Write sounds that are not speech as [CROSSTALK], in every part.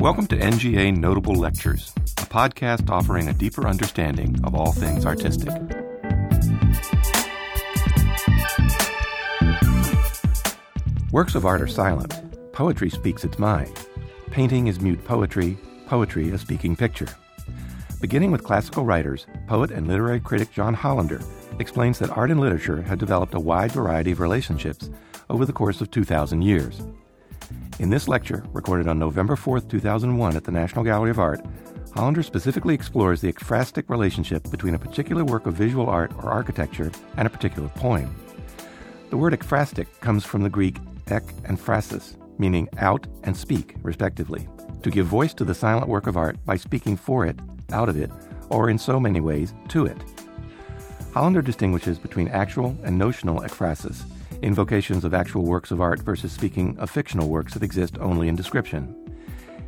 Welcome to NGA Notable Lectures, a podcast offering a deeper understanding of all things artistic. Works of art are silent. Poetry speaks its mind. Painting is mute poetry, poetry a speaking picture. Beginning with classical writers, poet and literary critic John Hollander explains that art and literature have developed a wide variety of relationships over the course of 2,000 years. In this lecture, recorded on November 4, 2001 at the National Gallery of Art, Hollander specifically explores the ekphrastic relationship between a particular work of visual art or architecture and a particular poem. The word ekphrastic comes from the Greek ek and phrasis, meaning out and speak, respectively, to give voice to the silent work of art by speaking for it, out of it, or in so many ways, to it. Hollander distinguishes between actual and notional ekphrasis invocations of actual works of art versus speaking of fictional works that exist only in description.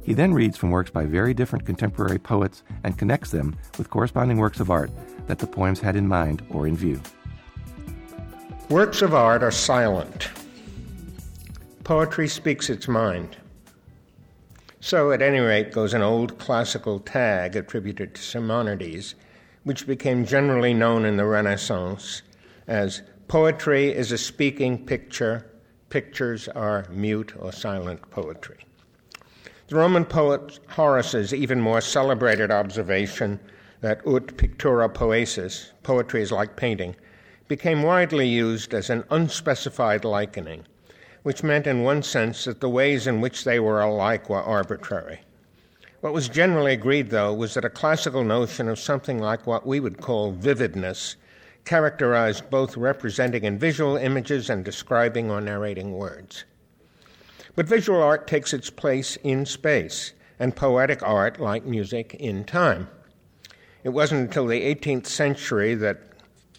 He then reads from works by very different contemporary poets and connects them with corresponding works of art that the poems had in mind or in view. Works of art are silent. Poetry speaks its mind. So, at any rate, goes an old classical tag attributed to Simonides, which became generally known in the Renaissance as Poetry is a speaking picture. Pictures are mute or silent poetry. The Roman poet Horace's even more celebrated observation that ut pictura poesis, poetry is like painting, became widely used as an unspecified likening, which meant in one sense that the ways in which they were alike were arbitrary. What was generally agreed, though, was that a classical notion of something like what we would call vividness characterized both representing in visual images and describing or narrating words. But visual art takes its place in space, and poetic art, like music, in time. It wasn't until the 18th century that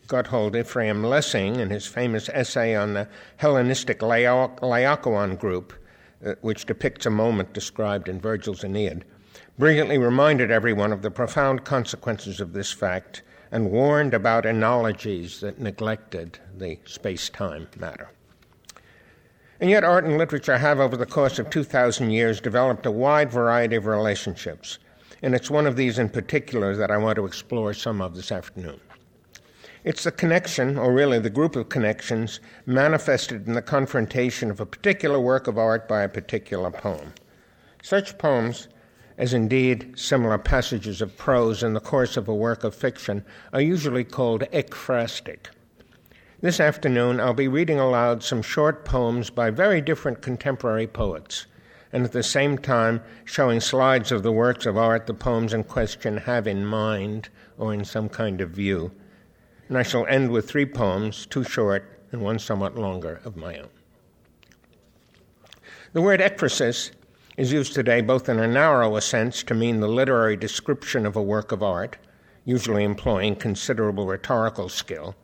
Gotthold Ephraim Lessing, in his famous essay on the Hellenistic Laocoon group, uh, which depicts a moment described in Virgil's Aeneid, brilliantly reminded everyone of the profound consequences of this fact and warned about analogies that neglected the space time matter. And yet, art and literature have, over the course of 2,000 years, developed a wide variety of relationships, and it's one of these in particular that I want to explore some of this afternoon. It's the connection, or really the group of connections, manifested in the confrontation of a particular work of art by a particular poem. Such poems as indeed similar passages of prose in the course of a work of fiction, are usually called ekphrastic. This afternoon, I'll be reading aloud some short poems by very different contemporary poets, and at the same time showing slides of the works of art the poems in question have in mind or in some kind of view. And I shall end with three poems, two short and one somewhat longer, of my own. The word ekphrasis is used today both in a narrower sense to mean the literary description of a work of art, usually employing considerable rhetorical skill,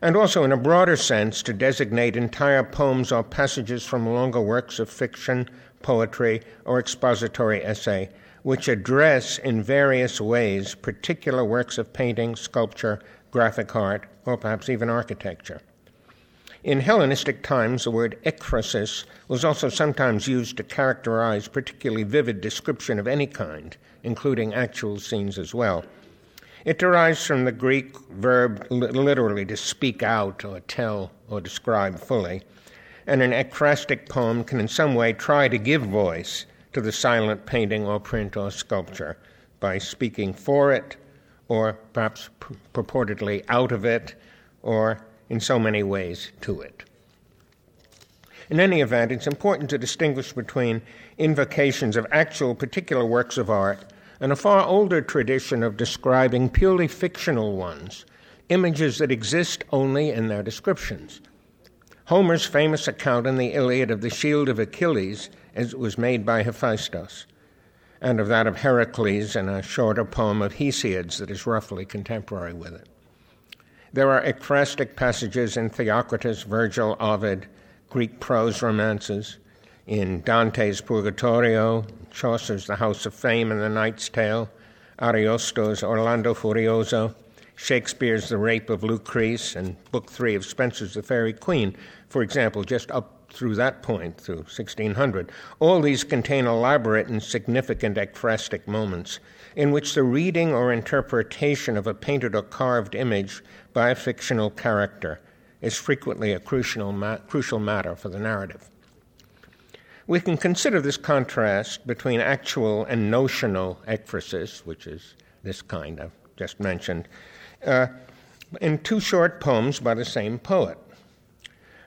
and also in a broader sense to designate entire poems or passages from longer works of fiction, poetry, or expository essay, which address in various ways particular works of painting, sculpture, graphic art, or perhaps even architecture. In Hellenistic times, the word ekphrasis was also sometimes used to characterize particularly vivid description of any kind, including actual scenes as well. It derives from the Greek verb literally to speak out or tell or describe fully, and an ekphrastic poem can in some way try to give voice to the silent painting or print or sculpture by speaking for it, or perhaps purportedly out of it, or in so many ways to it. In any event, it's important to distinguish between invocations of actual particular works of art and a far older tradition of describing purely fictional ones, images that exist only in their descriptions. Homer's famous account in the Iliad of the shield of Achilles, as it was made by Hephaestus, and of that of Heracles in a shorter poem of Hesiod's that is roughly contemporary with it. There are ekphrastic passages in Theocritus, Virgil, Ovid, Greek prose romances, in Dante's Purgatorio, Chaucer's The House of Fame and the Knight's Tale, Ariosto's Orlando Furioso, Shakespeare's The Rape of Lucrece, and Book Three of Spenser's The Faerie Queene, for example, just up through that point, through 1600. All these contain elaborate and significant ekphrastic moments in which the reading or interpretation of a painted or carved image by a fictional character is frequently a crucial, ma- crucial matter for the narrative. We can consider this contrast between actual and notional ekphrasis, which is this kind I've just mentioned, uh, in two short poems by the same poet.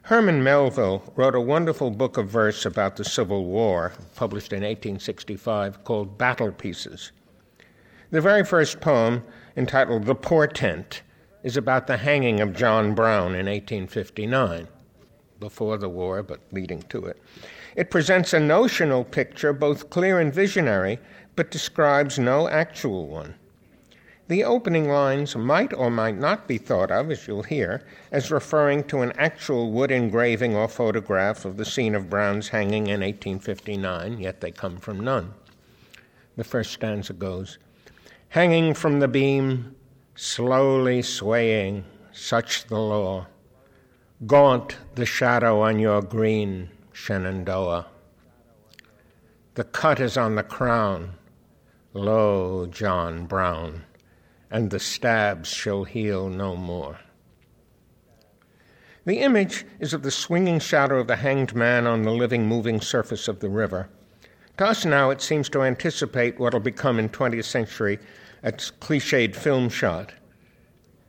Herman Melville wrote a wonderful book of verse about the Civil War, published in 1865, called Battle Pieces. The very first poem, entitled The Portent, is about the hanging of John Brown in 1859, before the war, but leading to it. It presents a notional picture, both clear and visionary, but describes no actual one. The opening lines might or might not be thought of, as you'll hear, as referring to an actual wood engraving or photograph of the scene of Brown's hanging in 1859, yet they come from none. The first stanza goes Hanging from the beam, slowly swaying, such the law. Gaunt the shadow on your green, Shenandoah. The cut is on the crown, lo, John Brown, and the stabs shall heal no more. The image is of the swinging shadow of the hanged man on the living, moving surface of the river. To us now, it seems to anticipate what will become in 20th century a cliched film shot.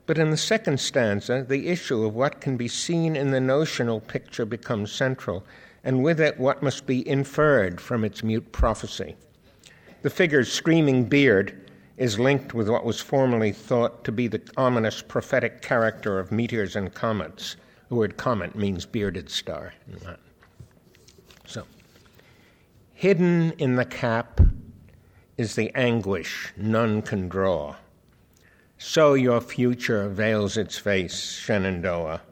But in the second stanza, the issue of what can be seen in the notional picture becomes central, and with it what must be inferred from its mute prophecy. The figure's screaming beard is linked with what was formerly thought to be the ominous prophetic character of meteors and comets. The word comet means bearded star. So, hidden in the cap is the anguish none can draw. So your future veils its face, Shenandoah.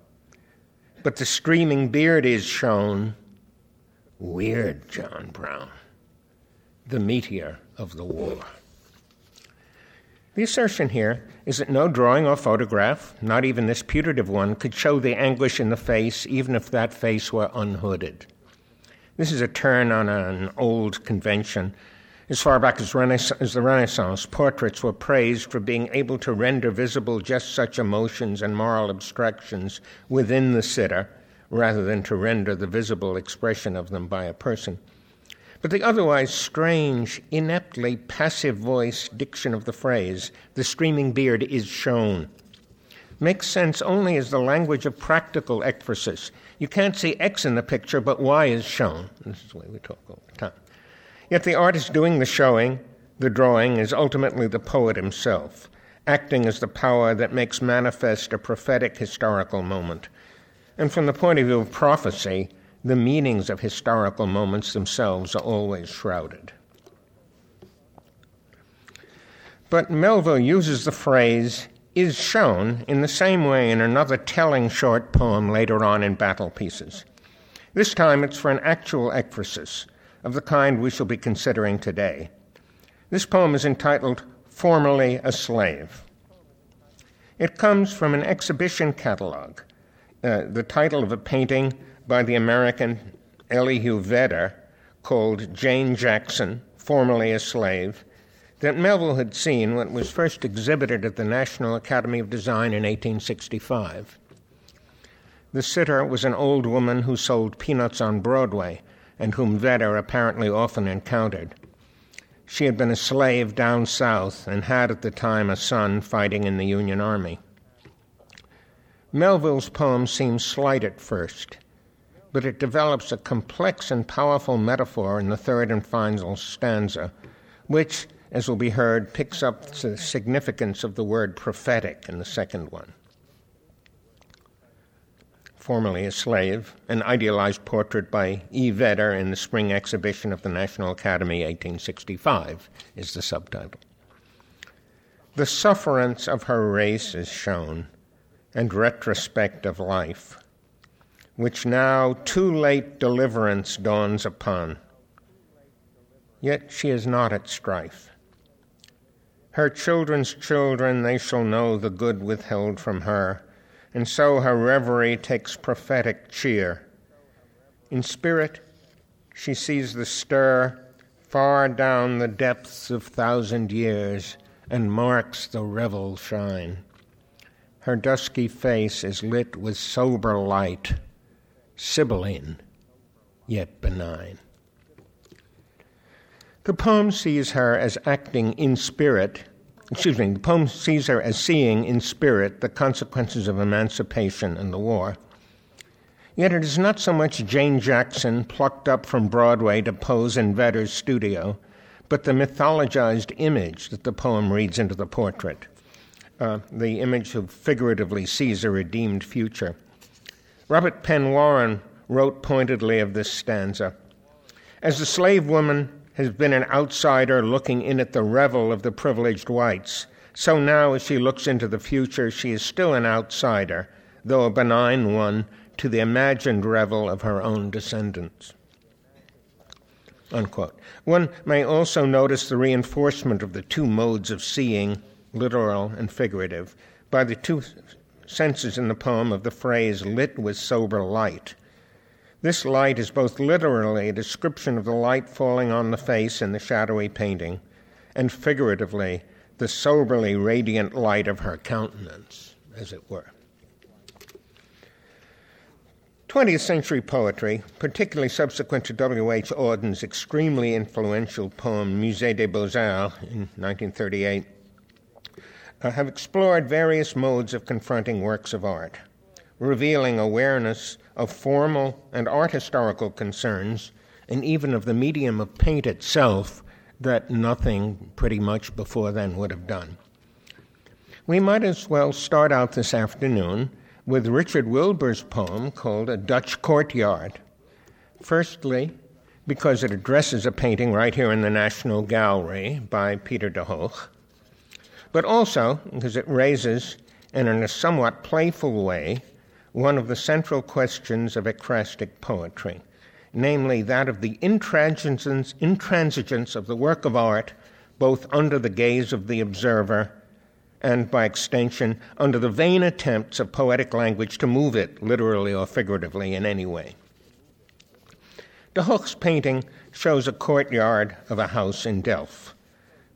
But the streaming beard is shown Weird John Brown, the meteor of the war. The assertion here is that no drawing or photograph, not even this putative one, could show the anguish in the face, even if that face were unhooded. This is a turn on an old convention. As far back as, as, the Renaissance, portraits were praised for being able to render visible just such emotions and moral abstractions within the sitter rather than to render the visible expression of them by a person. But the otherwise strange, ineptly passive voice diction of the phrase, the streaming beard is shown, makes sense only as the language of practical ekphrasis. You can't see X in the picture, but Y is shown. This is the way we talk all the time. Yet the artist doing the showing, the drawing, is ultimately the poet himself, acting as the power that makes manifest a prophetic historical moment and from the point of view of prophecy, the meanings of historical moments themselves are always shrouded. But Melville uses the phrase is shown in the same way in another telling short poem later on in Battle Pieces. This time it's for an actual ekphrasis of the kind we shall be considering today. This poem is entitled Formerly a Slave. It comes from an exhibition catalogue uh, the title of a painting by the American Elihu Vedder called Jane Jackson, formerly a slave, that Melville had seen when it was first exhibited at the National Academy of Design in 1865. The sitter was an old woman who sold peanuts on Broadway and whom Vedder apparently often encountered. She had been a slave down south and had at the time a son fighting in the Union Army. Melville's poem seems slight at first, but it develops a complex and powerful metaphor in the third and final stanza, which, as will be heard, picks up the significance of the word prophetic in the second one. Formerly a slave, an idealized portrait by E. Vedder in the Spring Exhibition of the National Academy, 1865, is the subtitle. The sufferance of her race is shown and retrospect of life, which now too late deliverance dawns upon. Yet she is not at strife. Her children's children, they shall know the good withheld from her, and so her reverie takes prophetic cheer. In spirit, she sees the stir far down the depths of thousand years and marks the revel shine. Her dusky face is lit with sober light, sibylline, yet benign. The poem sees her as acting in spirit, excuse me, the poem sees her as seeing in spirit the consequences of emancipation and the war. Yet it is not so much Jane Jackson plucked up from Broadway to pose in Vedder's studio, but the mythologized image that the poem reads into the portrait, uh, the image who figuratively sees a redeemed future. Robert Penn Warren wrote pointedly of this stanza As the slave woman has been an outsider looking in at the revel of the privileged whites, so now as she looks into the future, she is still an outsider, though a benign one, to the imagined revel of her own descendants. Unquote. One may also notice the reinforcement of the two modes of seeing, literal and figurative, by the two senses in the poem of the phrase lit with sober light. This light is both literally a description of the light falling on the face in the shadowy painting, and figuratively the soberly radiant light of her countenance, as it were. 20th century poetry, particularly subsequent to W.H. Auden's extremely influential poem Musée des Beaux-Arts in 1938, uh, have explored various modes of confronting works of art, revealing awareness of formal and art historical concerns, and even of the medium of paint itself that nothing pretty much before then would have done. We might as well start out this afternoon with Richard Wilbur's poem called A Dutch Courtyard. Firstly, because it addresses a painting right here in the National Gallery by Peter de Hoogh, but also because it raises, and in a somewhat playful way, one of the central questions of ekphrastic poetry, namely that of the intransigence, intransigence of the work of art, both under the gaze of the observer and by extension, under the vain attempts of poetic language to move it, literally or figuratively, in any way. De Hoogh's painting shows a courtyard of a house in Delft.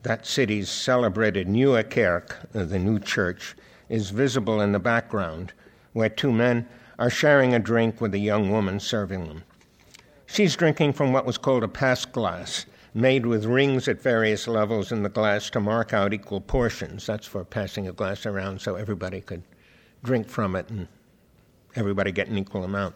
That city's celebrated Nieuwe Kerk, uh, the new church, is visible in the background, where two men are sharing a drink with a young woman serving them. She's drinking from what was called a pass glass, made with rings at various levels in the glass to mark out equal portions. That's for passing a glass around so everybody could drink from it and everybody get an equal amount.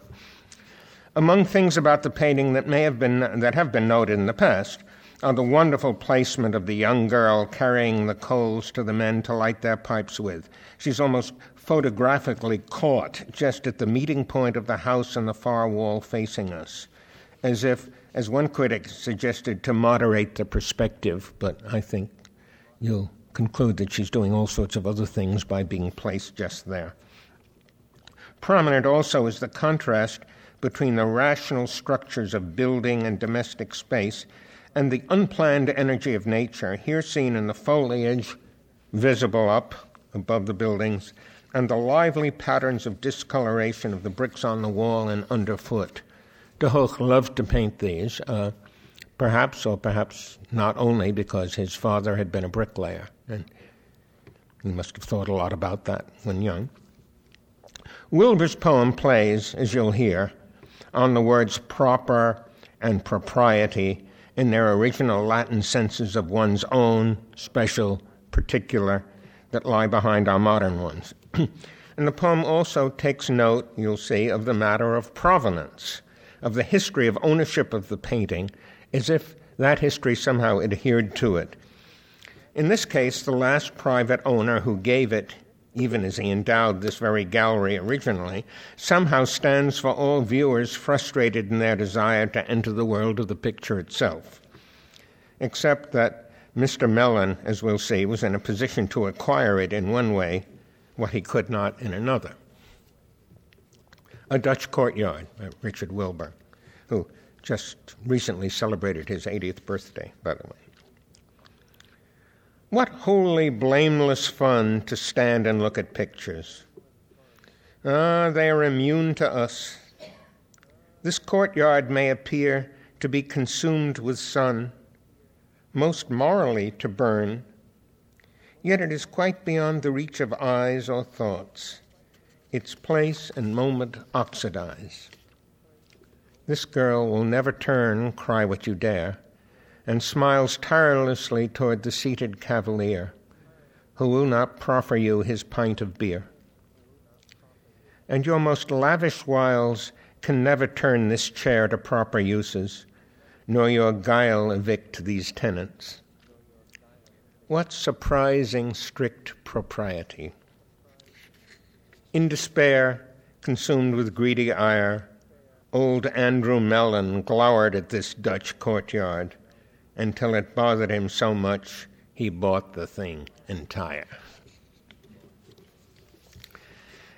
Among things about the painting that may have been that have been noted in the past are the wonderful placement of the young girl carrying the coals to the men to light their pipes with. She's almost photographically caught just at the meeting point of the house and the far wall facing us, as if as one critic suggested, to moderate the perspective, but I think you'll conclude that she's doing all sorts of other things by being placed just there. Prominent also is the contrast between the rational structures of building and domestic space and the unplanned energy of nature, here seen in the foliage visible up above the buildings, and the lively patterns of discoloration of the bricks on the wall and underfoot. De Hoogh loved to paint these, uh, perhaps or perhaps not only because his father had been a bricklayer, and he must have thought a lot about that when young. Wilbur's poem plays, as you'll hear, on the words proper and propriety in their original Latin senses of one's own, special, particular, that lie behind our modern ones. [CLEARS THROAT] and the poem also takes note, you'll see, of the matter of provenance of the history of ownership of the painting as if that history somehow adhered to it. In this case, the last private owner who gave it, even as he endowed this very gallery originally, somehow stands for all viewers frustrated in their desire to enter the world of the picture itself. Except that Mr. Mellon, as we'll see, was in a position to acquire it in one way, what he could not in another. A Dutch Courtyard by Richard Wilbur, who just recently celebrated his 80th birthday, by the way. What wholly blameless fun to stand and look at pictures. Ah, they are immune to us. This courtyard may appear to be consumed with sun, most morally to burn, yet it is quite beyond the reach of eyes or thoughts, its place and moment oxidize. This girl will never turn, cry what you dare, and smiles tirelessly toward the seated cavalier, who will not proffer you his pint of beer. And your most lavish wiles can never turn this chair to proper uses, nor your guile evict these tenants. What surprising strict propriety! In despair, consumed with greedy ire, old Andrew Mellon glowered at this Dutch courtyard until it bothered him so much he bought the thing entire.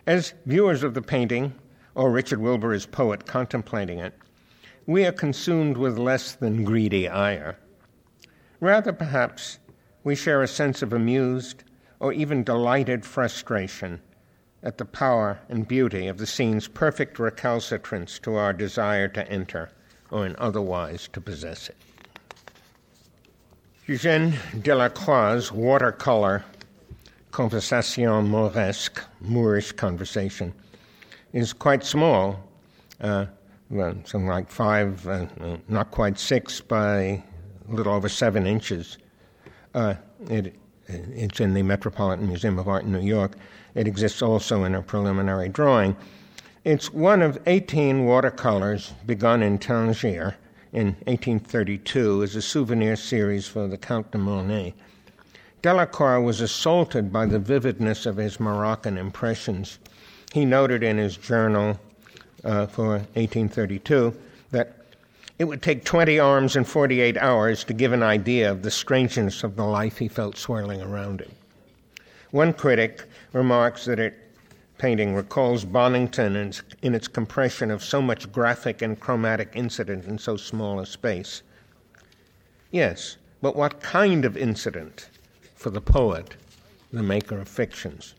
As viewers of the painting, or Richard Wilbur as poet contemplating it, we are consumed with less than greedy ire. Rather, perhaps, we share a sense of amused or even delighted frustration at the power and beauty of the scene's perfect recalcitrance to our desire to enter or in otherwise to possess it. Eugène Delacroix's watercolor Conversation Mauresque, Moorish conversation, is quite small, uh, well, something like five, uh, not quite six, by a little over seven inches. Uh, it, it's in the Metropolitan Museum of Art in New York. It exists also in a preliminary drawing. It's one of 18 watercolors begun in Tangier in 1832 as a souvenir series for the Count de Mornay. Delacroix was assaulted by the vividness of his Moroccan impressions he noted in his journal uh, for 1832 that it would take 20 arms and 48 hours to give an idea of the strangeness of the life he felt swirling around him. One critic remarks that it painting recalls Bonington in in its compression of so much graphic and chromatic incident in so small a space. Yes, but what kind of incident for the poet, the maker of fictions?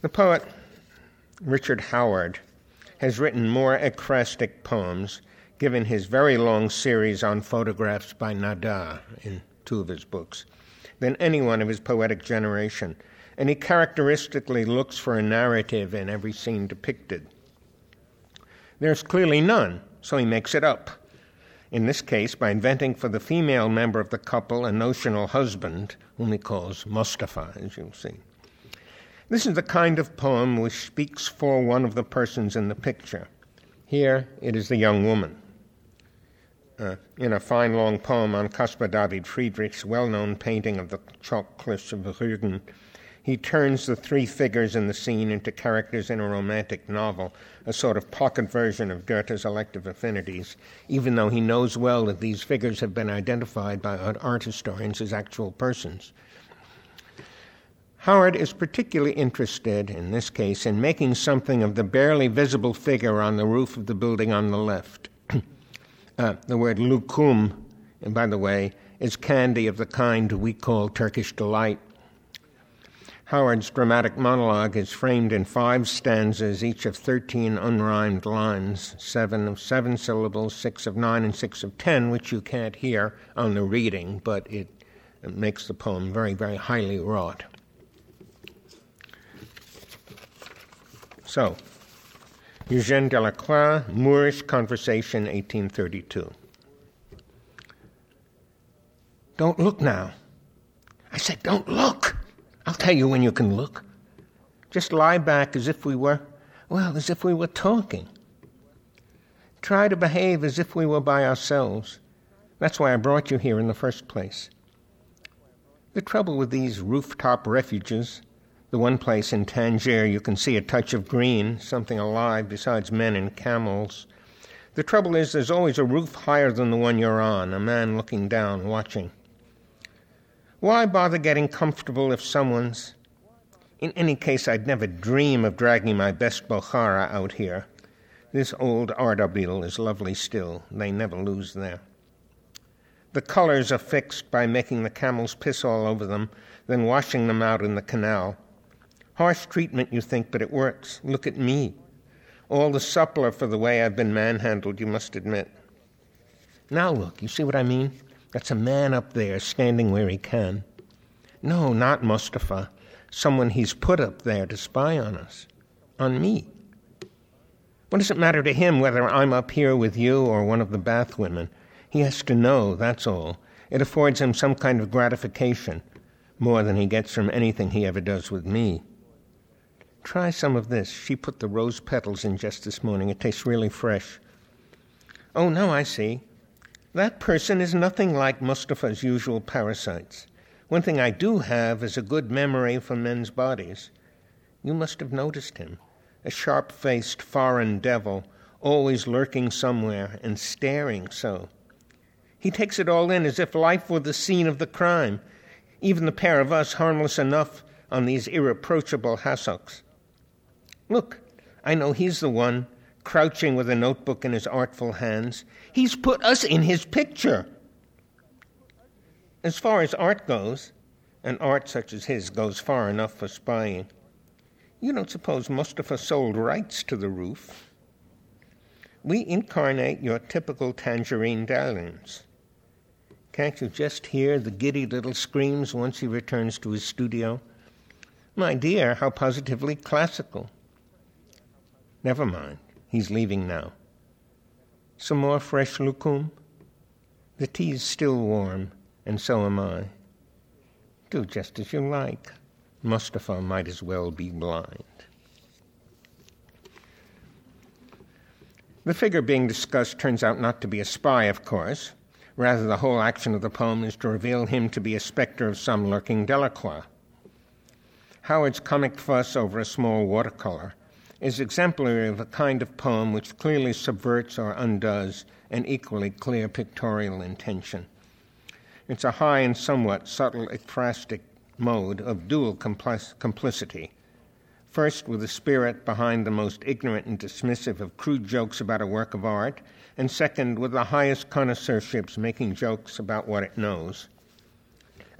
The poet Richard Howard has written more ekphrastic poems, given his very long series on photographs by Nadar in two of his books, than anyone of his poetic generation, and he characteristically looks for a narrative in every scene depicted. There's clearly none, so he makes it up. In this case, by inventing for the female member of the couple a notional husband, whom he calls Mustafa, as you'll see. This is the kind of poem which speaks for one of the persons in the picture. Here it is the young woman. Uh, in a fine long poem on Caspar David Friedrich's well known painting of the chalk cliffs of Rügen, he turns the three figures in the scene into characters in a romantic novel, a sort of pocket version of Goethe's elective affinities, even though he knows well that these figures have been identified by art historians as actual persons. Howard is particularly interested, in this case, in making something of the barely visible figure on the roof of the building on the left. Uh, the word lukum, and by the way, is candy of the kind we call Turkish delight. Howard's dramatic monologue is framed in five stanzas, each of 13 unrhymed lines, seven of seven syllables, six of nine, and six of ten, which you can't hear on the reading, but it, it makes the poem very, very highly wrought. So, Eugène Delacroix, Moorish Conversation, 1832. Don't look now. I said, don't look. I'll tell you when you can look. Just lie back as if we were, well, as if we were talking. Try to behave as if we were by ourselves. That's why I brought you here in the first place. The trouble with these rooftop refuges the one place in Tangier you can see a touch of green, something alive besides men and camels. The trouble is, there's always a roof higher than the one you're on, a man looking down, watching. Why bother getting comfortable if someone's. In any case, I'd never dream of dragging my best Bokhara out here. This old Ardabil is lovely still. They never lose there. The colors are fixed by making the camels piss all over them, then washing them out in the canal. Harsh treatment, you think, but it works. Look at me. all the suppler for the way I've been manhandled, you must admit. Now look, you see what I mean? That's a man up there standing where he can. No, not Mustafa. Someone he's put up there to spy on us. On me. What does it matter to him whether I'm up here with you or one of the bath women? He has to know, that's all. It affords him some kind of gratification, more than he gets from anything he ever does with me. Try some of this. She put the rose petals in just this morning. It tastes really fresh. Oh, now I see. That person is nothing like Mustafa's usual parasites. One thing I do have is a good memory for men's bodies. You must have noticed him a sharp faced foreign devil, always lurking somewhere and staring so. He takes it all in as if life were the scene of the crime, even the pair of us harmless enough on these irreproachable hassocks. Look, I know he's the one, crouching with a notebook in his artful hands. He's put us in his picture. As far as art goes, and art such as his goes far enough for spying, you don't suppose Mustafa sold rights to the roof? We incarnate your typical tangerine darlings. Can't you just hear the giddy little screams once he returns to his studio? My dear, how positively classical. Never mind, he's leaving now. Some more fresh lucum? The tea's still warm, and so am I. Do just as you like. Mustafa might as well be blind. The figure being discussed turns out not to be a spy, of course. Rather, the whole action of the poem is to reveal him to be a specter of some lurking Delacroix. Howard's comic fuss over a small watercolor is exemplary of a kind of poem which clearly subverts or undoes an equally clear pictorial intention. It's a high and somewhat subtle ekphrastic mode of dual complicity. First, with the spirit behind the most ignorant and dismissive of crude jokes about a work of art, and second, with the highest connoisseurships making jokes about what it knows.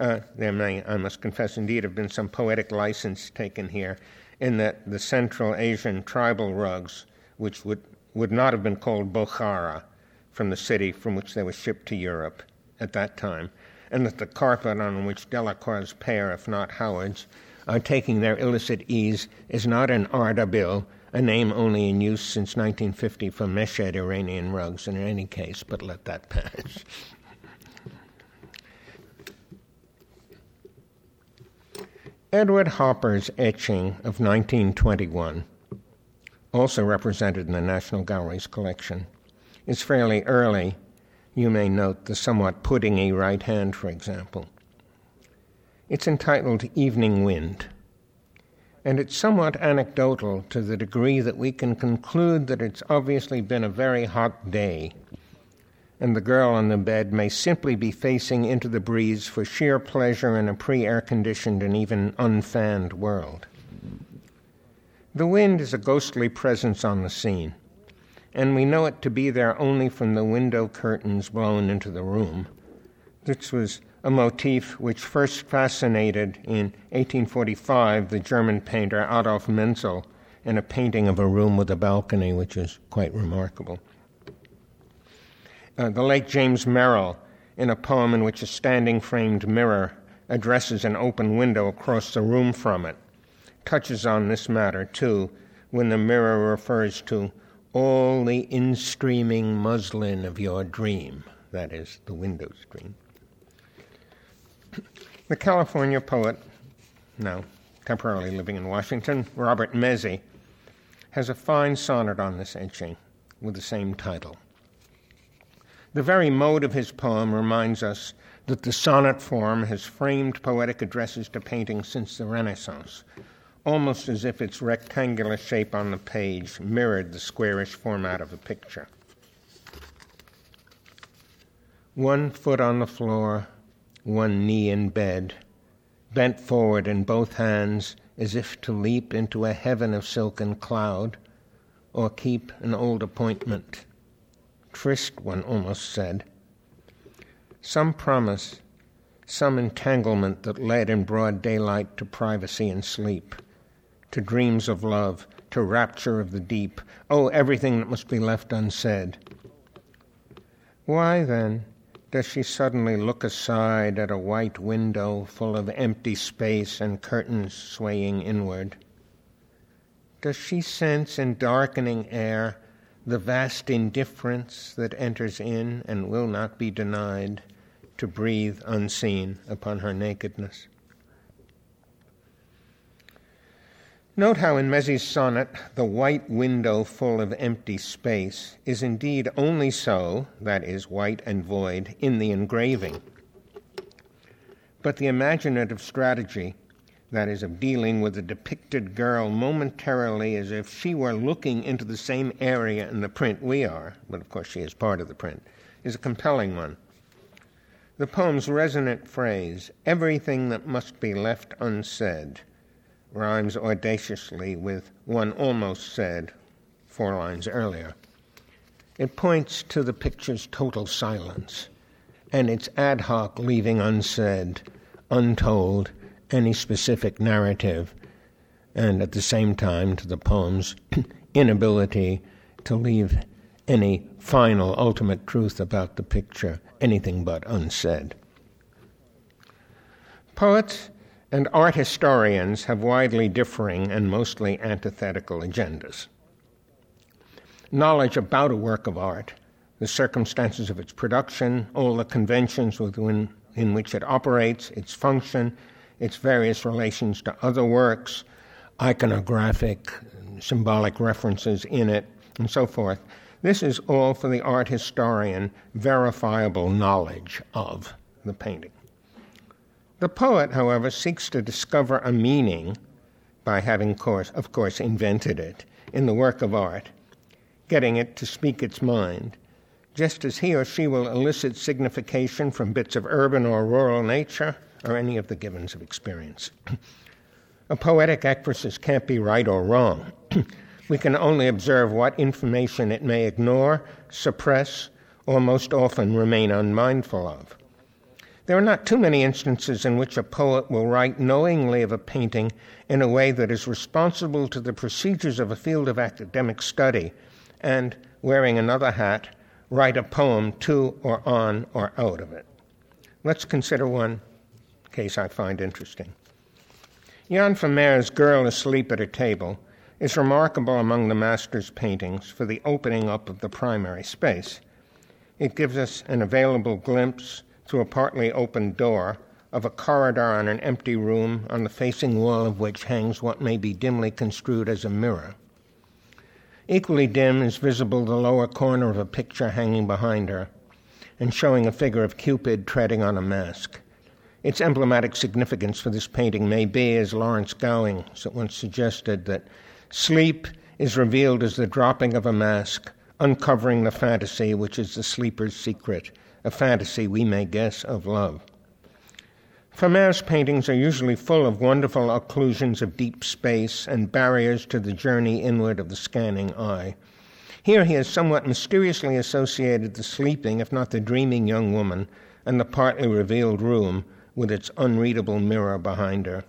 Uh, there may, I must confess, indeed, have been some poetic license taken here, in that the Central Asian tribal rugs, which would, would not have been called Bokhara, from the city from which they were shipped to Europe at that time, and that the carpet on which Delacroix's pair, if not Howard's, are taking their illicit ease is not an Ardabil, a name only in use since 1950 for Meshed Iranian rugs, in any case, but let that pass. Edward Hopper's etching of 1921, also represented in the National Gallery's collection, is fairly early you may note the somewhat puddingy right hand, for example. It's entitled Evening Wind, and it's somewhat anecdotal to the degree that we can conclude that it's obviously been a very hot day, and the girl on the bed may simply be facing into the breeze for sheer pleasure in a pre air conditioned and even unfanned world. The wind is a ghostly presence on the scene and we know it to be there only from the window curtains blown into the room. This was a motif which first fascinated in 1845 the German painter Adolf Menzel in a painting of a room with a balcony, which is quite remarkable. Uh, the late James Merrill, in a poem in which a standing framed mirror addresses an open window across the room from it, touches on this matter too when the mirror refers to all the in-streaming muslin of your dream, that is, the window screen. [CLEARS THROAT] The California poet, now temporarily living in Washington, Robert Mezey, has a fine sonnet on this etching with the same title. The very mode of his poem reminds us that the sonnet form has framed poetic addresses to painting since the Renaissance, almost as if its rectangular shape on the page mirrored the squarish format of a picture. One foot on the floor, one knee in bed, bent forward in both hands as if to leap into a heaven of silken cloud or keep an old appointment. Tryst, one almost said. Some promise, some entanglement that led in broad daylight to privacy and sleep to dreams of love to rapture of the deep. Oh, everything that must be left unsaid. Why, then, does she suddenly look aside at a white window full of empty space and curtains swaying inward? Does she sense in darkening air the vast indifference that enters in and will not be denied to breathe unseen upon her nakedness? Note how in Mezey's sonnet, the white window full of empty space is indeed only so, that is, white and void, in the engraving. But the imaginative strategy, that is, of dealing with the depicted girl momentarily as if she were looking into the same area in the print we are, but of course she is part of the print, is a compelling one. The poem's resonant phrase, everything that must be left unsaid, rhymes audaciously with one almost said four lines earlier. It points to the picture's total silence and its ad hoc leaving unsaid, untold, any specific narrative, and at the same time to the poem's [CLEARS THROAT] inability to leave any final, ultimate truth about the picture, anything but unsaid. Poets and art historians have widely differing and mostly antithetical agendas. Knowledge about a work of art, the circumstances of its production, all the conventions within in which it operates, its function, its various relations to other works, iconographic, symbolic references in it, and so forth. This is all for the art historian verifiable knowledge of the painting. The poet, however, seeks to discover a meaning by having, course, of course, invented it in the work of art, getting it to speak its mind, just as he or she will elicit signification from bits of urban or rural nature or any of the givens of experience. a poetic ekphrasis can't be right or wrong. [CLEARS THROAT] we can only observe what information it may ignore, suppress, or most often remain unmindful of. There are not too many instances in which a poet will write knowingly of a painting in a way that is responsible to the procedures of a field of academic study and, wearing another hat, write a poem to or on or out of it. Let's consider one case I find interesting. Jan Vermeer's Girl Asleep at a Table is remarkable among the master's paintings for the opening up of the primary space. It gives us an available glimpse through a partly open door of a corridor in an empty room on the facing wall of which hangs what may be dimly construed as a mirror. Equally dim is visible the lower corner of a picture hanging behind her and showing a figure of Cupid treading on a mask. Its emblematic significance for this painting may be, as Lawrence Gowing once suggested, that sleep is revealed as the dropping of a mask, uncovering the fantasy which is the sleeper's secret, a fantasy, we may guess, of love. Vermeer's paintings are usually full of wonderful occlusions of deep space and barriers to the journey inward of the scanning eye. Here he has somewhat mysteriously associated the sleeping, if not the dreaming young woman, and the partly revealed room with its unreadable mirror behind her.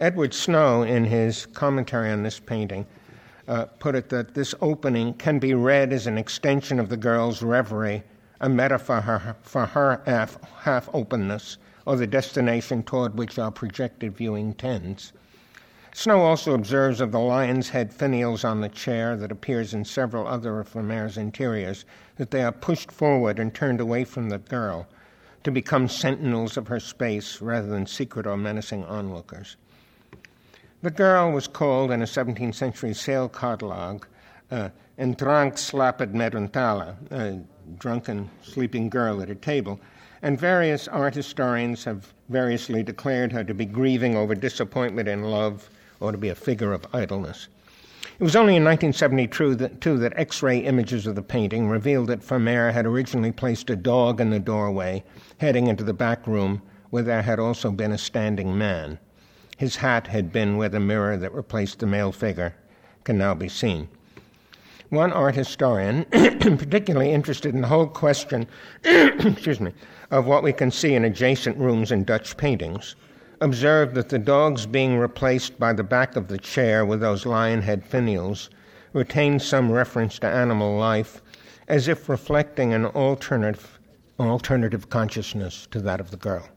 Edward Snow, in his commentary on this painting, uh, put it that this opening can be read as an extension of the girl's reverie a metaphor for her, for her half, half openness or the destination toward which our projected viewing tends. Snow also observes of the lion's head finials on the chair that appears in several other of Vermeer's interiors that they are pushed forward and turned away from the girl to become sentinels of her space rather than secret or menacing onlookers. The girl was called in a 17th century sale catalogue uh, drank slapet meruntala, drunken sleeping girl at a table, and various art historians have variously declared her to be grieving over disappointment in love or to be a figure of idleness. It was only in 1972 that, X ray images of the painting revealed that Vermeer had originally placed a dog in the doorway, heading into the back room, where there had also been a standing man. His hat had been where the mirror that replaced the male figure can now be seen. One art historian, [CLEARS THROAT] particularly interested in the whole question, [CLEARS THROAT] excuse me, of what we can see in adjacent rooms in Dutch paintings, observed that the dogs being replaced by the back of the chair with those lion head finials retained some reference to animal life, as if reflecting an alternative, alternative consciousness to that of the girl.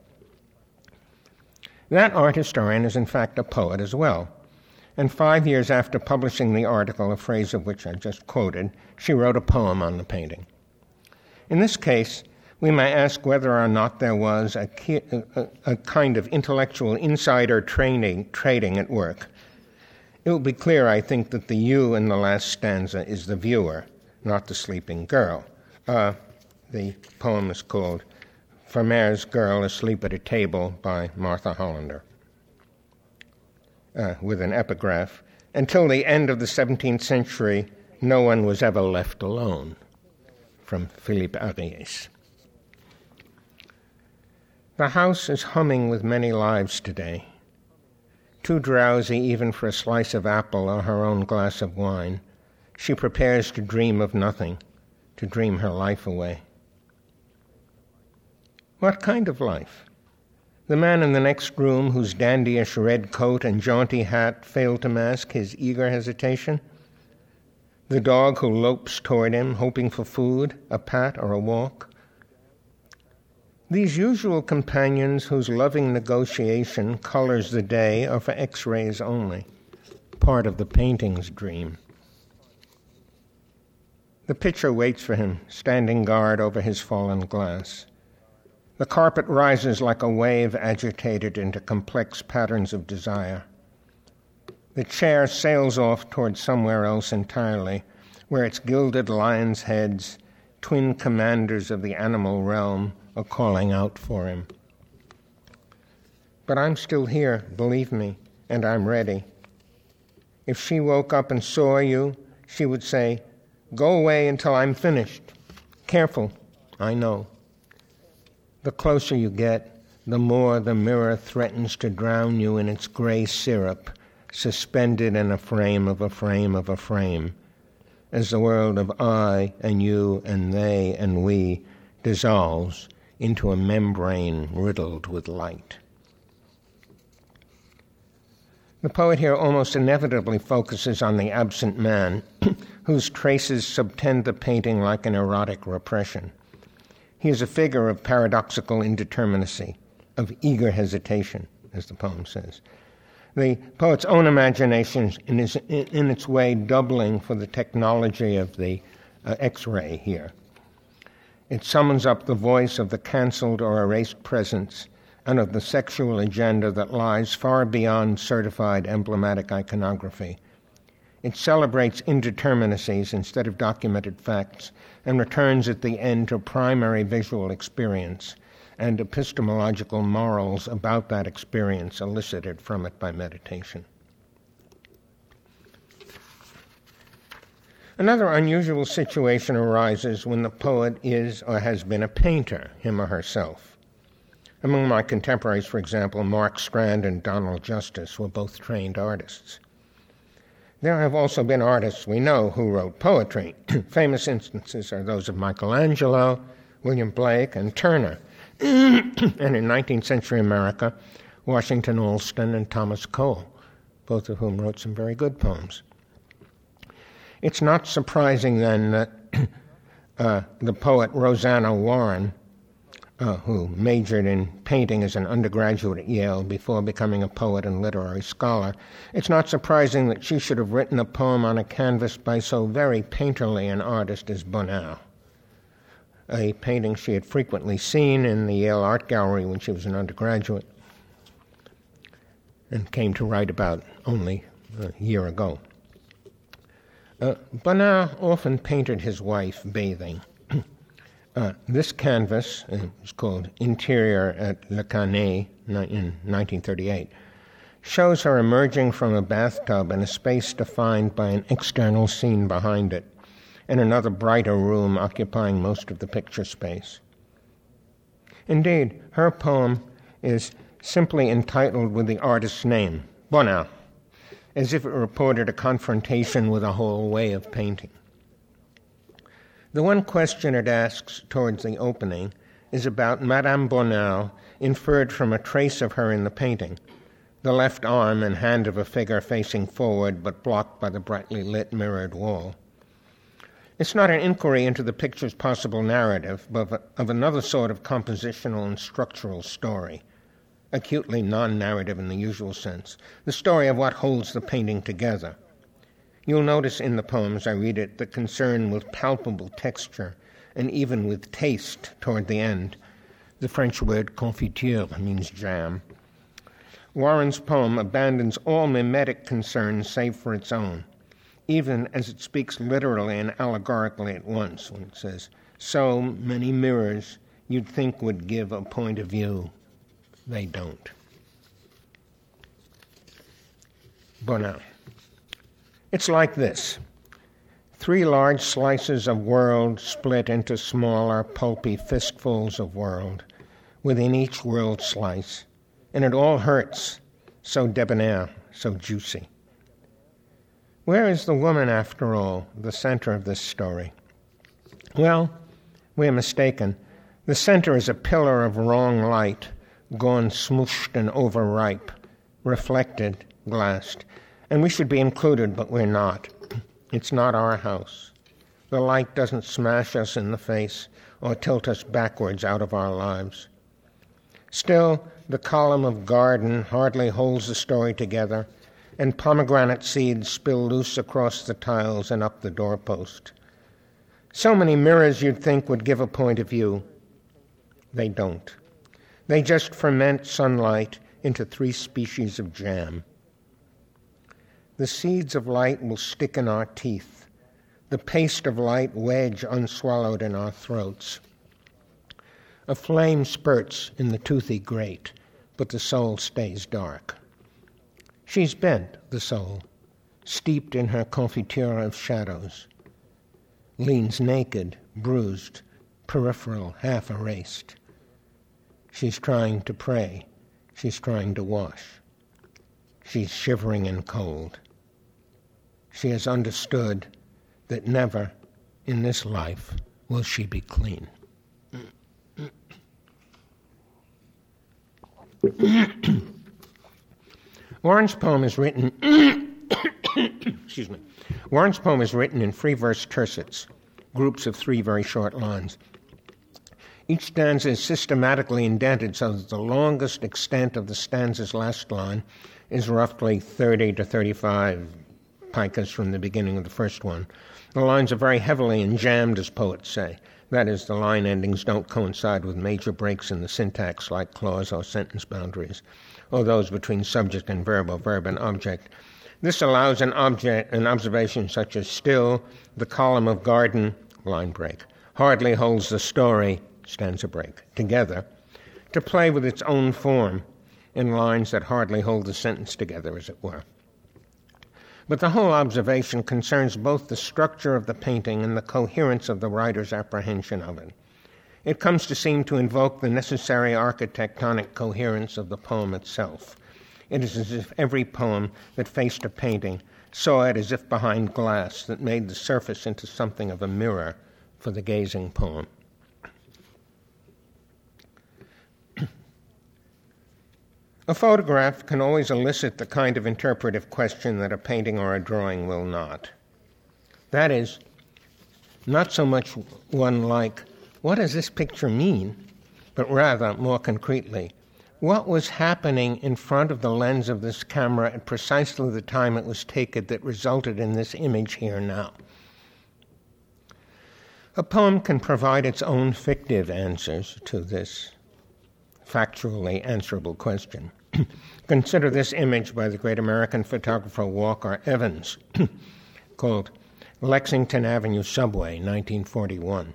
That art historian is, in fact, a poet as well. And five years after publishing the article, a phrase of which I just quoted, she wrote a poem on the painting. In this case, we may ask whether or not there was a, a, a kind of intellectual insider training, trading at work. It will be clear, I think, that the you in the last stanza is the viewer, not the sleeping girl. Uh, the poem is called Vermeer's Girl Asleep at a Table by Martha Hollander, uh, with an epigraph. Until the end of the 17th century, no one was ever left alone, from Philippe Ariès. The house is humming with many lives today. Too drowsy even for a slice of apple or her own glass of wine, she prepares to dream of nothing, to dream her life away. What kind of life? The man in the next room, whose dandyish red coat and jaunty hat fail to mask his eager hesitation? The dog who lopes toward him, hoping for food, a pat, or a walk? These usual companions whose loving negotiation colors the day are for x rays only, part of the painting's dream. The pitcher waits for him, standing guard over his fallen glass. The carpet rises like a wave agitated into complex patterns of desire. The chair sails off toward somewhere else entirely, where its gilded lions' heads, twin commanders of the animal realm, are calling out for him. But I'm still here, believe me, and I'm ready. If she woke up and saw you, she would say, Go away until I'm finished. Careful, I know. The closer you get, the more the mirror threatens to drown you in its gray syrup, suspended in a frame of a frame of a frame, as the world of I and you and they and we dissolves into a membrane riddled with light. The poet here almost inevitably focuses on the absent man, [CLEARS THROAT] whose traces subtend the painting like an erotic repression. He is a figure of paradoxical indeterminacy, of eager hesitation, as the poem says. The poet's own imagination is, in its way, doubling for the technology of the uh, X ray here. It summons up the voice of the cancelled or erased presence and of the sexual agenda that lies far beyond certified emblematic iconography. It celebrates indeterminacies instead of documented facts and returns at the end to primary visual experience and epistemological morals about that experience elicited from it by meditation. Another unusual situation arises when the poet is or has been a painter, him or herself. Among my contemporaries, for example, Mark Strand and Donald Justice were both trained artists. There have also been artists we know who wrote poetry. [CLEARS THROAT] Famous instances are those of Michelangelo, William Blake, and Turner. [CLEARS THROAT] and in 19th century America, Washington Allston and Thomas Cole, both of whom wrote some very good poems. It's not surprising then that uh, the poet Rosanna Warren, uh, who majored in painting as an undergraduate at Yale before becoming a poet and literary scholar, it's not surprising that she should have written a poem on a canvas by so very painterly an artist as Bonnard. A painting she had frequently seen in the Yale Art Gallery when she was an undergraduate and came to write about only a year ago. Uh, often painted his wife bathing. [CLEARS THROAT] uh, this canvas uh, is called Interior at Le Cannet in 1938 shows her emerging from a bathtub in a space defined by an external scene behind it, and another brighter room occupying most of the picture space. Indeed, her poem is simply entitled with the artist's name, Bonnard as if it reported a confrontation with a whole way of painting. The one question it asks towards the opening is about Madame Bonnard, inferred from a trace of her in the painting the left arm and hand of a figure facing forward but blocked by the brightly lit mirrored wall. It's not an inquiry into the picture's possible narrative, but of another sort of compositional and structural story, acutely non narrative in the usual sense, the story of what holds the painting together. You'll notice in the poems I read it the concern with palpable texture and even with taste toward the end. The French word confiture means jam. Warren's poem abandons all mimetic concerns save for its own even as it speaks literally and allegorically at once when it says, So many mirrors you'd think would give a point of view. They don't. Bonnard. It's like this three large slices of world split into smaller, pulpy fistfuls of world within each world slice, and it all hurts, so debonair, so juicy. Where is the woman, after all, the center of this story? Well, we're mistaken. The center is a pillar of wrong light, gone smooshed and overripe, reflected, glassed. And we should be included, but we're not. It's not our house. The light doesn't smash us in the face or tilt us backwards out of our lives. Still, the column of garden hardly holds the story together and pomegranate seeds spill loose across the tiles and up the doorpost. So many mirrors you'd think would give a point of view. They don't. They just ferment sunlight into three species of jam. The seeds of light will stick in our teeth, the paste of light wedge unswallowed in our throats. A flame spurts in the toothy grate, but the soul stays dark. She's bent, the soul, steeped in her confiture of shadows, leans naked, bruised, peripheral, half erased. She's trying to pray. She's trying to wash. She's shivering and cold. She has understood that never in this life will she be clean. Warren's poem is written. [COUGHS] excuse me. Warren's poem is written in free verse tercets, groups of three very short lines. Each stanza is systematically indented so that the longest extent of the stanza's last line is roughly 30 to 35 picas from the beginning of the first one. The lines are very heavily enjambed, as poets say. That is, the line endings don't coincide with major breaks in the syntax like clause or sentence boundaries or those between subject and verb or verb and object. This allows an object, an observation such as still, the column of garden, line break, hardly holds the story, stanza break, together, to play with its own form in lines that hardly hold the sentence together, as it were. But the whole observation concerns both the structure of the painting and the coherence of the writer's apprehension of it it comes to seem to invoke the necessary architectonic coherence of the poem itself. It is as if every poem that faced a painting saw it as if behind glass that made the surface into something of a mirror for the gazing poem. A photograph can always elicit the kind of interpretive question that a painting or a drawing will not. That is, not so much one like, what does this picture mean? But rather, more concretely, what was happening in front of the lens of this camera at precisely the time it was taken that resulted in this image here now? A poem can provide its own fictive answers to this factually answerable question. Consider this image by the great American photographer Walker Evans [COUGHS] called Lexington Avenue Subway, 1941.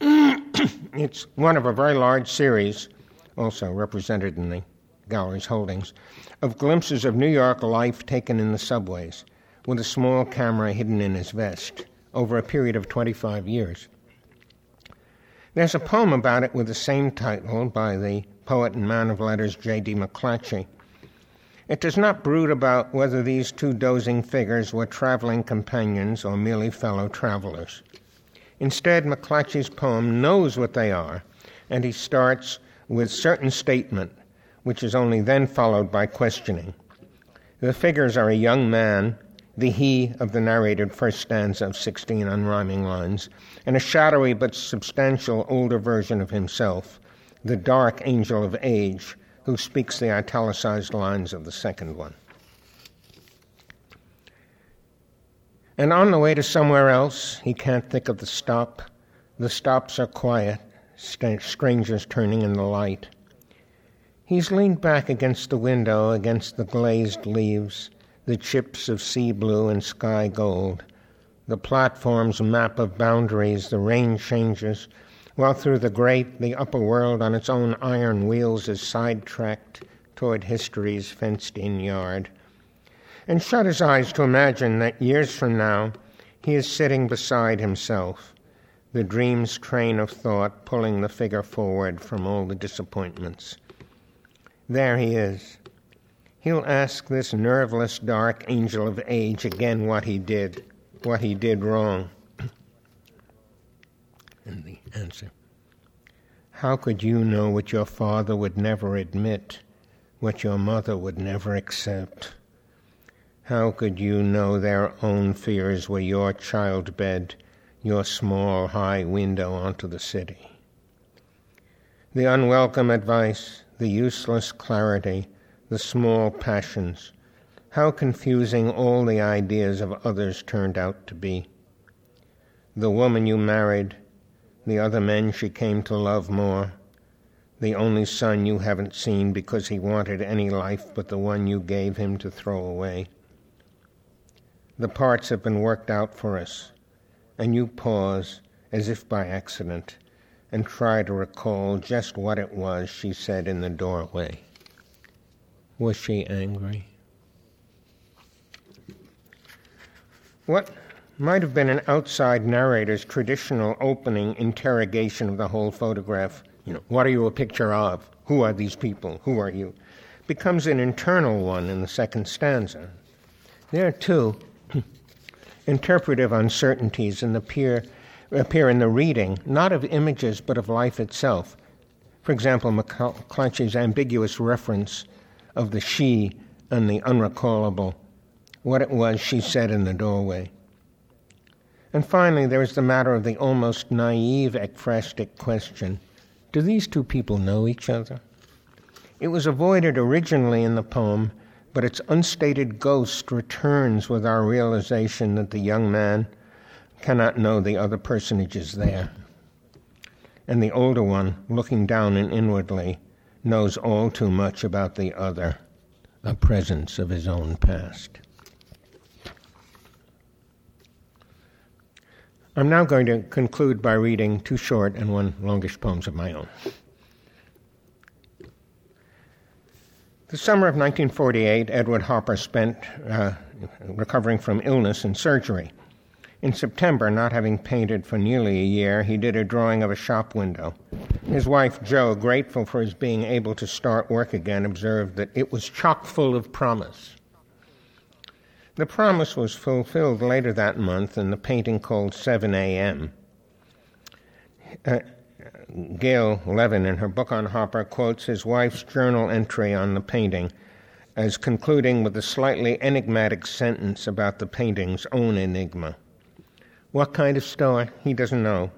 [COUGHS] it's one of a very large series, also represented in the gallery's holdings, of glimpses of New York life taken in the subways, with a small camera hidden in his vest, over a period of 25 years. There's a poem about it with the same title by the poet and man of letters J.D. McClatchy. It does not brood about whether these two dozing figures were traveling companions or merely fellow travelers. Instead, McClatchy's poem knows what they are, and he starts with certain statement, which is only then followed by questioning. The figures are a young man, the he of the narrated first stanza of 16 unrhyming lines, and a shadowy but substantial older version of himself, the dark angel of age, who speaks the italicized lines of the second one. And on the way to somewhere else, he can't think of the stop. The stops are quiet, strangers turning in the light. He's leaned back against the window, against the glazed leaves, the chips of sea blue and sky gold, the platform's map of boundaries, the rain changes, while through the grate the upper world on its own iron wheels is sidetracked toward history's fenced in yard and shut his eyes to imagine that years from now he is sitting beside himself, the dream's train of thought pulling the figure forward from all the disappointments. There he is. He'll ask this nerveless, dark angel of age again what he did, what he did wrong. And the answer How could you know what your father would never admit, what your mother would never accept? How could you know their own fears were your child bed, your small high window onto the city? The unwelcome advice, the useless clarity, the small passions, how confusing all the ideas of others turned out to be. The woman you married, the other men she came to love more, the only son you haven't seen because he wanted any life but the one you gave him to throw away the parts have been worked out for us, and you pause as if by accident and try to recall just what it was she said in the doorway. Was she angry? What might have been an outside narrator's traditional opening interrogation of the whole photograph, you know, what are you a picture of? Who are these people? Who are you? becomes an internal one in the second stanza. There, too, [CLEARS THROAT] interpretive uncertainties and appear, appear in the reading, not of images but of life itself. For example, McClatchy's ambiguous reference of the she and the unrecallable, what it was she said in the doorway. And finally, there is the matter of the almost naive ekphrastic question do these two people know each other? It was avoided originally in the poem but its unstated ghost returns with our realization that the young man cannot know the other personage is there. And the older one, looking down and inwardly, knows all too much about the other, a presence of his own past. I'm now going to conclude by reading two short and one longish poems of my own. The summer of 1948, Edward Hopper spent uh, recovering from illness and surgery. In September, not having painted for nearly a year, he did a drawing of a shop window. His wife, Jo, grateful for his being able to start work again, observed that it was chock full of promise. The promise was fulfilled later that month in the painting called 7 a.m. Uh, Gail Levin, in her book on Hopper, quotes his wife's journal entry on the painting as concluding with a slightly enigmatic sentence about the painting's own enigma. What kind of store? He doesn't know.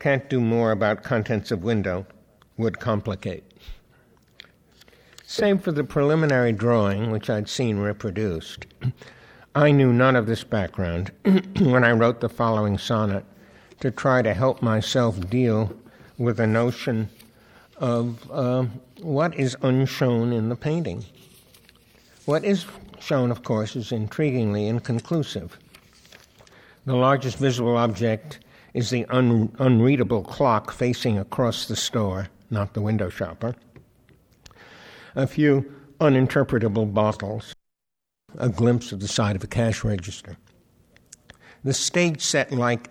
Can't do more about contents of window. Would complicate. Save for the preliminary drawing, which I'd seen reproduced. I knew none of this background [CLEARS THROAT] when I wrote the following sonnet to try to help myself deal with a notion of uh, what is unshown in the painting. What is shown, of course, is intriguingly inconclusive. The largest visual object is the un- unreadable clock facing across the store, not the window shopper. A few uninterpretable bottles, a glimpse of the side of a cash register. The stage set like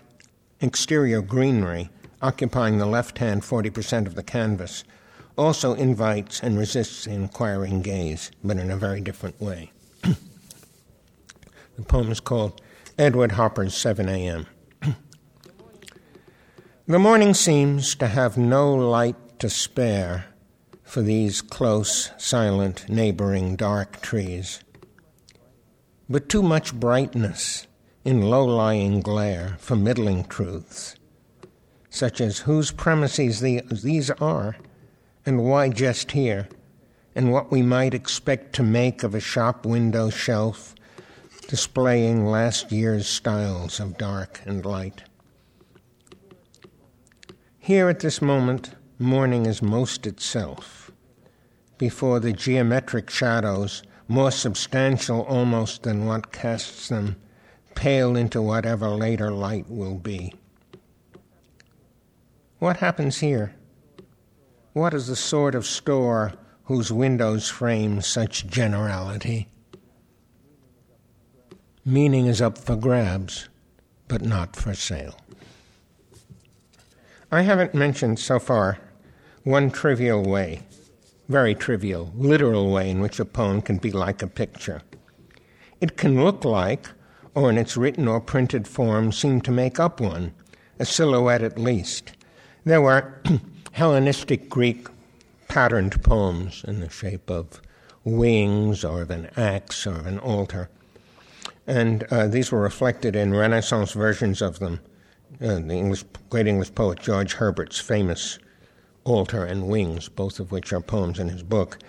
exterior greenery occupying the left hand 40% of the canvas, also invites and resists the inquiring gaze, but in a very different way. [CLEARS THROAT] the poem is called Edward Hopper's 7 a.m. [CLEARS THROAT] The morning seems to have no light to spare for these close, silent, neighboring dark trees, but too much brightness in low lying glare for middling truths, such as whose premises these are, and why just here, and what we might expect to make of a shop window shelf displaying last year's styles of dark and light. Here at this moment, morning is most itself, before the geometric shadows, more substantial almost than what casts them, pale into whatever later light will be. What happens here? What is the sort of store whose windows frame such generality? Meaning is up for grabs, but not for sale. I haven't mentioned so far one trivial way, very trivial, literal way in which a poem can be like a picture. It can look like, or in its written or printed form, seem to make up one, a silhouette at least. There were [CLEARS THROAT] Hellenistic Greek patterned poems in the shape of wings or of an axe or an altar. And uh, these were reflected in Renaissance versions of them. Uh, the English, great English poet George Herbert's famous Altar and Wings, both of which are poems in his book.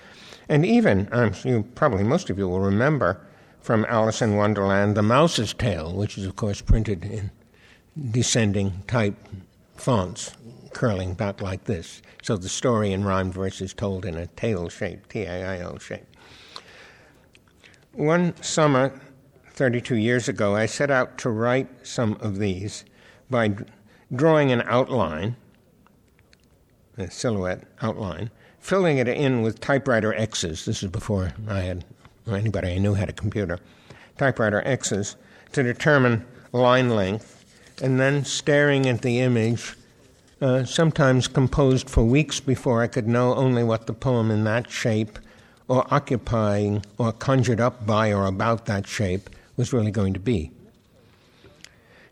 And even, um, you, probably most of you will remember from Alice in Wonderland, The Mouse's Tale, which is, of course, printed in descending type fonts, curling back like this. So the story in rhymed verse is told in a tail shape, T A I L shape. One summer, 32 years ago, I set out to write some of these by drawing an outline the silhouette outline, filling it in with typewriter X's. This is before I had anybody I knew had a computer. Typewriter X's to determine line length, and then staring at the image, uh, sometimes composed for weeks before I could know only what the poem in that shape, or occupying, or conjured up by or about that shape, was really going to be.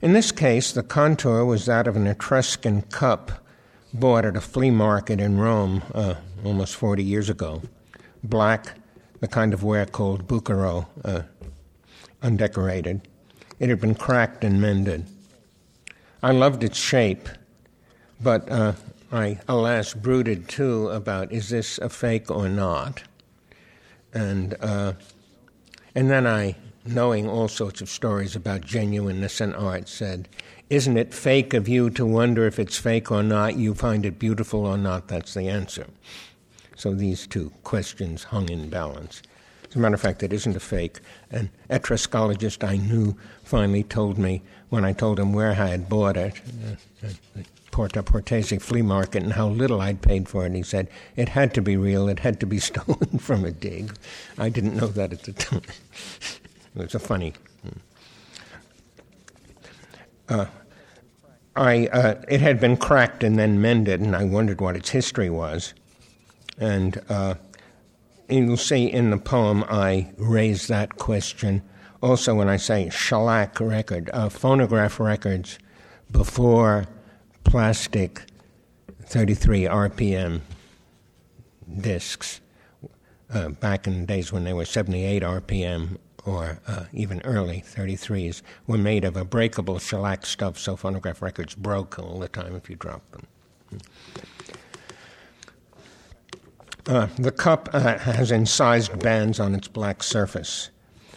In this case, the contour was that of an Etruscan cup bought at a flea market in Rome uh, almost 40 years ago. Black, the kind of ware called bucchero, uh, undecorated. It had been cracked and mended. I loved its shape, but uh, I, alas, brooded too about is this a fake or not? And, uh, and then I, knowing all sorts of stories about genuineness in art, said, isn't it fake of you to wonder if it's fake or not? You find it beautiful or not? That's the answer. So these two questions hung in balance. As a matter of fact, it isn't a fake. An Etruscologist I knew finally told me when I told him where I had bought it, at Porta Portese flea market, and how little I'd paid for it. He said it had to be real. It had to be [LAUGHS] stolen from a dig. I didn't know that at the time. it was a funny. Uh, I, uh, it had been cracked and then mended, and I wondered what its history was. And uh, you'll see in the poem I raise that question. Also, when I say shellac record, uh, phonograph records before plastic 33 RPM discs, uh, back in the days when they were 78 RPM or uh, even early 33s were made of a breakable shellac stuff, so phonograph records broke all the time if you dropped them. Uh, the cup uh, has incised bands on its black surface,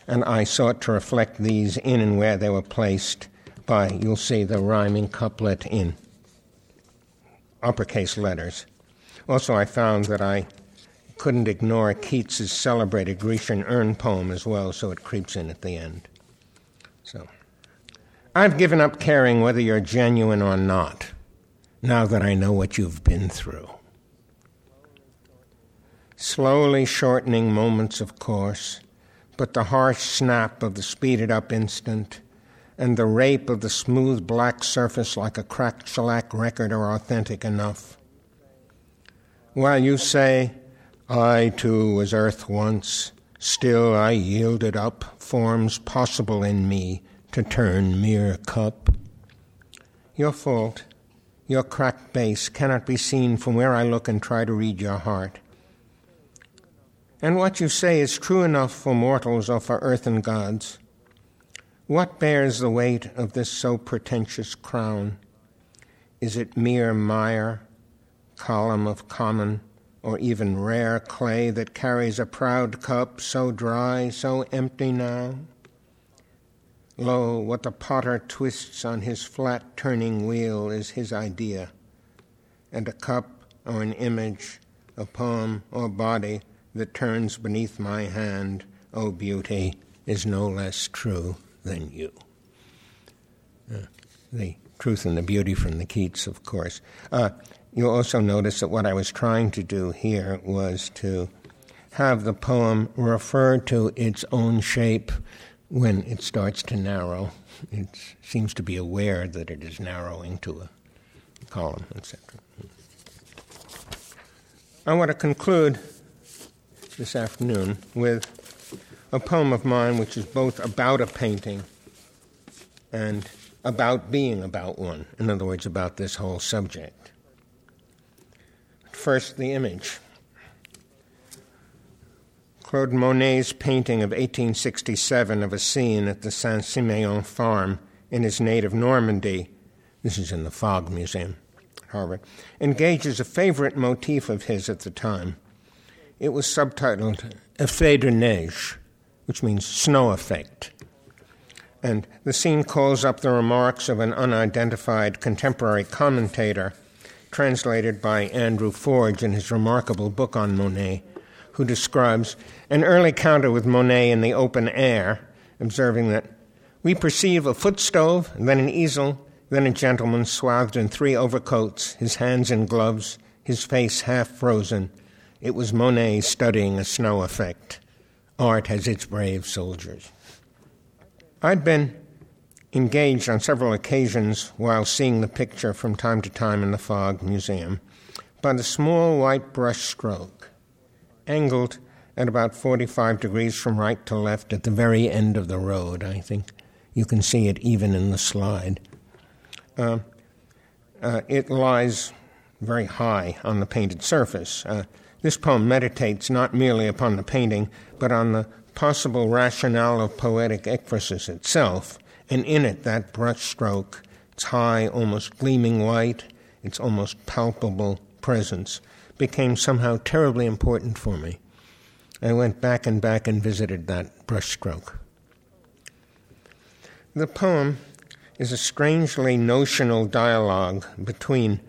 and I sought to reflect these in and where they were placed by, you'll see the rhyming couplet in uppercase letters. Also, I found that I couldn't ignore Keats's celebrated Grecian urn poem as well, so it creeps in at the end. So, I've given up caring whether you're genuine or not, now that I know what you've been through. Slowly shortening moments, of course, but the harsh snap of the speeded up instant and the rape of the smooth black surface like a cracked shellac record are authentic enough. While you say, I too was earth once, still I yielded up forms possible in me to turn mere cup. Your fault, your cracked base cannot be seen from where I look and try to read your heart. And what you say is true enough for mortals or for earthen gods. What bears the weight of this so pretentious crown? Is it mere mire, column of common, or even rare clay that carries a proud cup so dry, so empty now? Lo, what the potter twists on his flat turning wheel is his idea, and a cup or an image, a poem or body that turns beneath my hand, O oh beauty, is no less true than you. Uh, the truth and the beauty from the Keats, of course. Uh, you'll also notice that what I was trying to do here was to have the poem refer to its own shape when it starts to narrow, it seems to be aware that it is narrowing to a column, etc. I want to conclude this afternoon with a poem of mine which is both about a painting and about being about one. In other words, about this whole subject. First, the image. Claude Monet's painting of 1867 of a scene at the Saint Simeon farm in his native Normandy, this is in the Fogg Museum Harvard, engages a favorite motif of his at the time. It was subtitled Effet de neige, which means snow effect. And the scene calls up the remarks of an unidentified contemporary commentator, translated by Andrew Forge in his remarkable book on Monet who describes an early counter with Monet in the open air, observing that we perceive a foot stove, then an easel, then a gentleman swathed in three overcoats, his hands in gloves, his face half frozen. It was Monet studying a snow effect. Art has its brave soldiers. I'd been engaged on several occasions while seeing the picture from time to time in the Fogg Museum by the small white brush stroke angled at about 45 degrees from right to left at the very end of the road. I think you can see it even in the slide. Uh, uh, it lies very high on the painted surface. Uh, this poem meditates not merely upon the painting, but on the possible rationale of poetic ekphrasis itself, and in it, that brushstroke, its high, almost gleaming white, its almost palpable presence became somehow terribly important for me. I went back and back and visited that brushstroke. The poem is a strangely notional dialogue between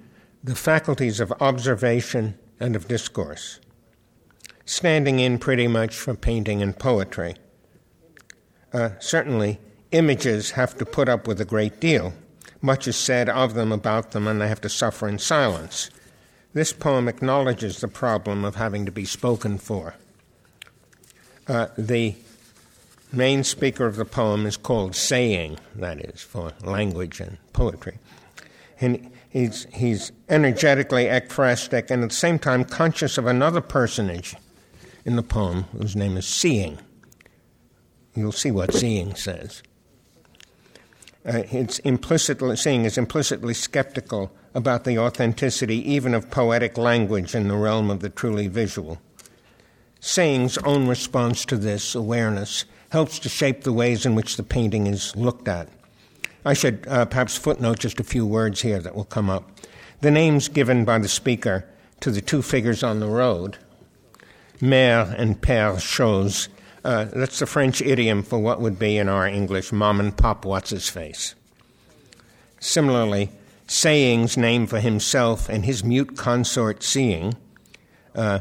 the faculties of observation and of discourse, standing in pretty much for painting and poetry. Uh, certainly, images have to put up with a great deal. Much is said of them, about them, and they have to suffer in silence. This poem acknowledges the problem of having to be spoken for. Uh, the main speaker of the poem is called saying, that is, for language and poetry. And he's, he's energetically ekphrastic and at the same time conscious of another personage in the poem whose name is Seeing. You'll see what Seeing says. Uh, it's implicitly, Seeing is implicitly skeptical about the authenticity even of poetic language in the realm of the truly visual. Saying's own response to this awareness helps to shape the ways in which the painting is looked at. I should uh, perhaps footnote just a few words here that will come up. The names given by the speaker to the two figures on the road, mère and père chose, uh, that's the French idiom for what would be in our English mom and pop what's his face. Similarly, sayings named for himself and his mute consort seeing. Uh,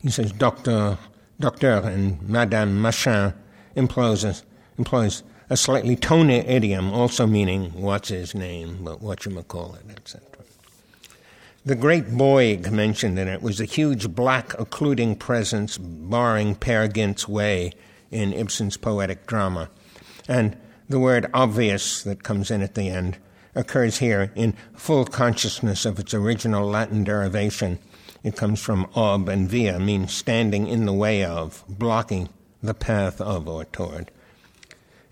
he says, Doctor, Doctor and Madame Machin employs a, employs a slightly toned idiom, also meaning what's his name, but what you call it, etc. The great Boyg mentioned in it was a huge black occluding presence barring Peer Gynt's way in Ibsen's poetic drama. And the word obvious that comes in at the end occurs here in full consciousness of its original Latin derivation. It comes from ob and via, means standing in the way of, blocking the path of or toward.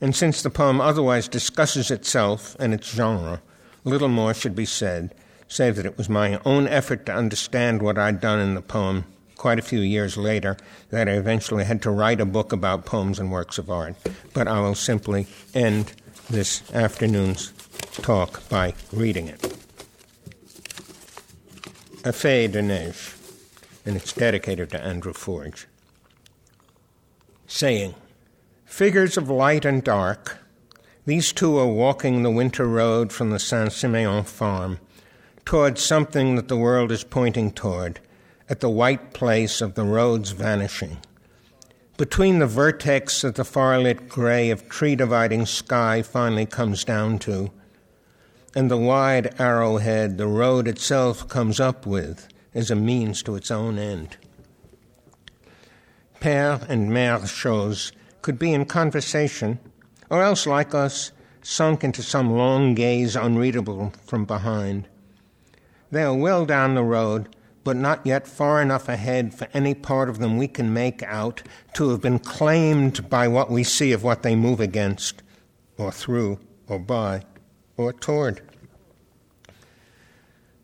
And since the poem otherwise discusses itself and its genre Little more should be said, save that it was my own effort to understand what I'd done in the poem quite a few years later that I eventually had to write a book about poems and works of art. But I will simply end this afternoon's talk by reading it. Effet de Neige, and it's dedicated to Andrew Forge. Saying, Figures of light and dark, these two are walking the winter road from the Saint Simeon farm towards something that the world is pointing toward, at the white place of the road's vanishing. Between the vertex of the far lit gray of tree dividing sky finally comes down to, and the wide arrowhead the road itself comes up with as a means to its own end. Père and Mère Chose could be in conversation, or else, like us, sunk into some long gaze unreadable from behind. They are well down the road, but not yet far enough ahead for any part of them we can make out to have been claimed by what we see of what they move against, or through, or by, or toward.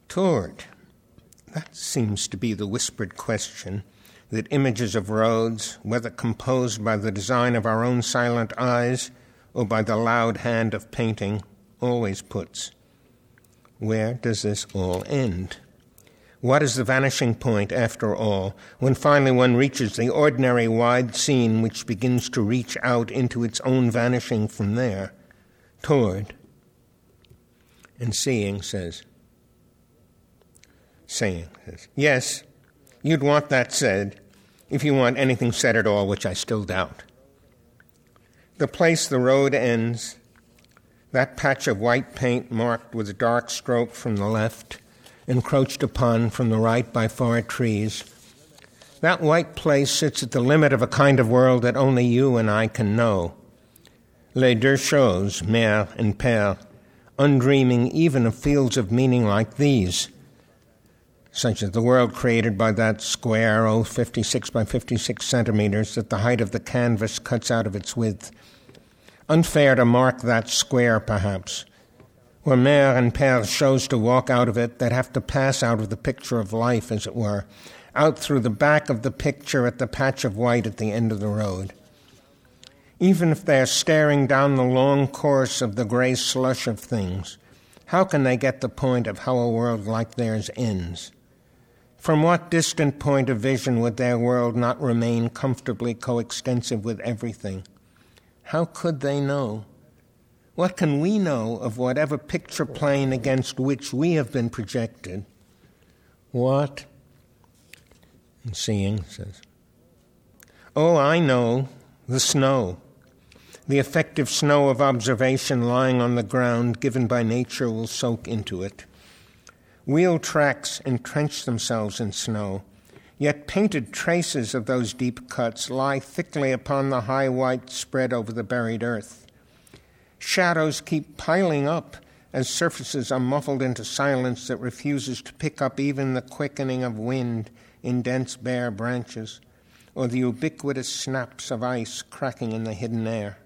Toward. That seems to be the whispered question that images of roads, whether composed by the design of our own silent eyes or by the loud hand of painting, always puts. Where does this all end? What is the vanishing point, after all, when finally one reaches the ordinary wide scene which begins to reach out into its own vanishing from there, toward? And seeing says, saying says, Yes, you'd want that said, if you want anything said at all, which I still doubt. The place the road ends, that patch of white paint marked with a dark stroke from the left, encroached upon from the right by far trees. That white place sits at the limit of a kind of world that only you and I can know. Les deux choses, mère and père, undreaming even of fields of meaning like these, such as the world created by that square, oh, 56 by 56 centimeters, that the height of the canvas cuts out of its width. Unfair to mark that square, perhaps where Mère and Père chose to walk out of it, that have to pass out of the picture of life, as it were, out through the back of the picture at the patch of white at the end of the road. Even if they are staring down the long course of the gray slush of things, how can they get the point of how a world like theirs ends? From what distant point of vision would their world not remain comfortably coextensive with everything? How could they know? What can we know of whatever picture plane against which we have been projected? What? And seeing says, Oh, I know the snow. The effective snow of observation lying on the ground given by nature will soak into it. Wheel tracks entrench themselves in snow, yet painted traces of those deep cuts lie thickly upon the high white spread over the buried earth. Shadows keep piling up as surfaces are muffled into silence that refuses to pick up even the quickening of wind in dense bare branches or the ubiquitous snaps of ice cracking in the hidden air.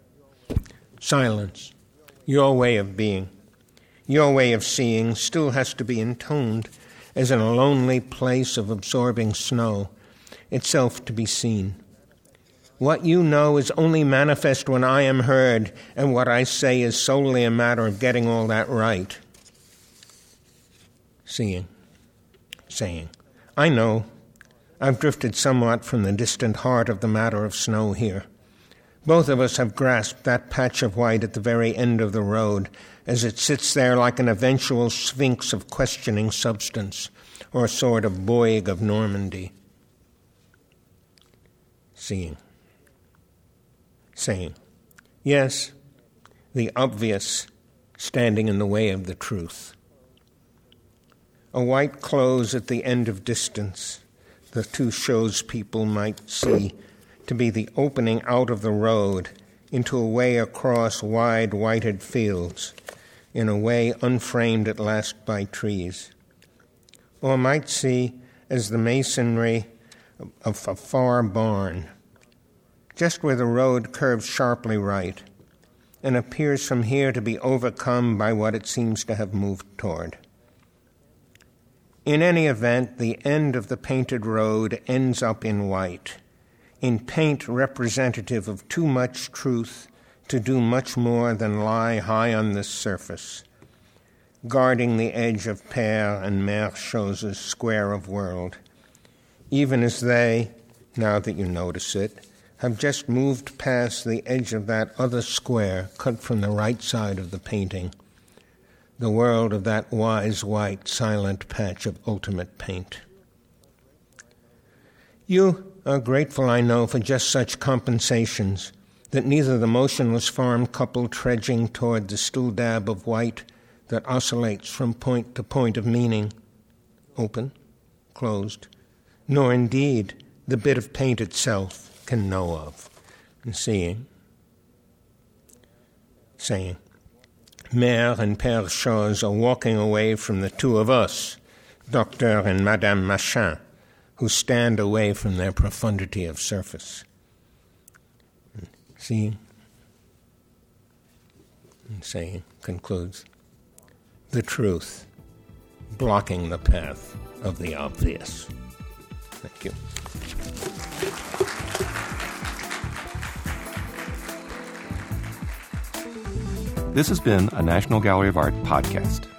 Silence, your way of being, your way of seeing, still has to be intoned as in a lonely place of absorbing snow, itself to be seen. What you know is only manifest when I am heard, and what I say is solely a matter of getting all that right. Seeing, saying, I know. I've drifted somewhat from the distant heart of the matter of snow here. Both of us have grasped that patch of white at the very end of the road as it sits there like an eventual sphinx of questioning substance, or a sort of Boyg of Normandy. Seeing saying, Yes, the obvious standing in the way of the truth. A white close at the end of distance, the two shows people might see to be the opening out of the road into a way across wide whited fields, in a way unframed at last by trees. Or might see as the masonry of a far barn just where the road curves sharply right, and appears from here to be overcome by what it seems to have moved toward. In any event, the end of the painted road ends up in white, in paint representative of too much truth to do much more than lie high on this surface, guarding the edge of Père and Mère Chose's square of world, even as they, now that you notice it, have just moved past the edge of that other square cut from the right side of the painting, the world of that wise, white, silent patch of ultimate paint. You are grateful, I know, for just such compensations, that neither the motionless farm couple trudging toward the still dab of white that oscillates from point to point of meaning, open, closed, nor indeed the bit of paint itself can know of and seeing. Saying, Mère and Père Chose are walking away from the two of us, Docteur and Madame Machin, who stand away from their profundity of surface. Seeing and saying concludes the truth blocking the path of the obvious. Thank you. This has been a National Gallery of Art podcast.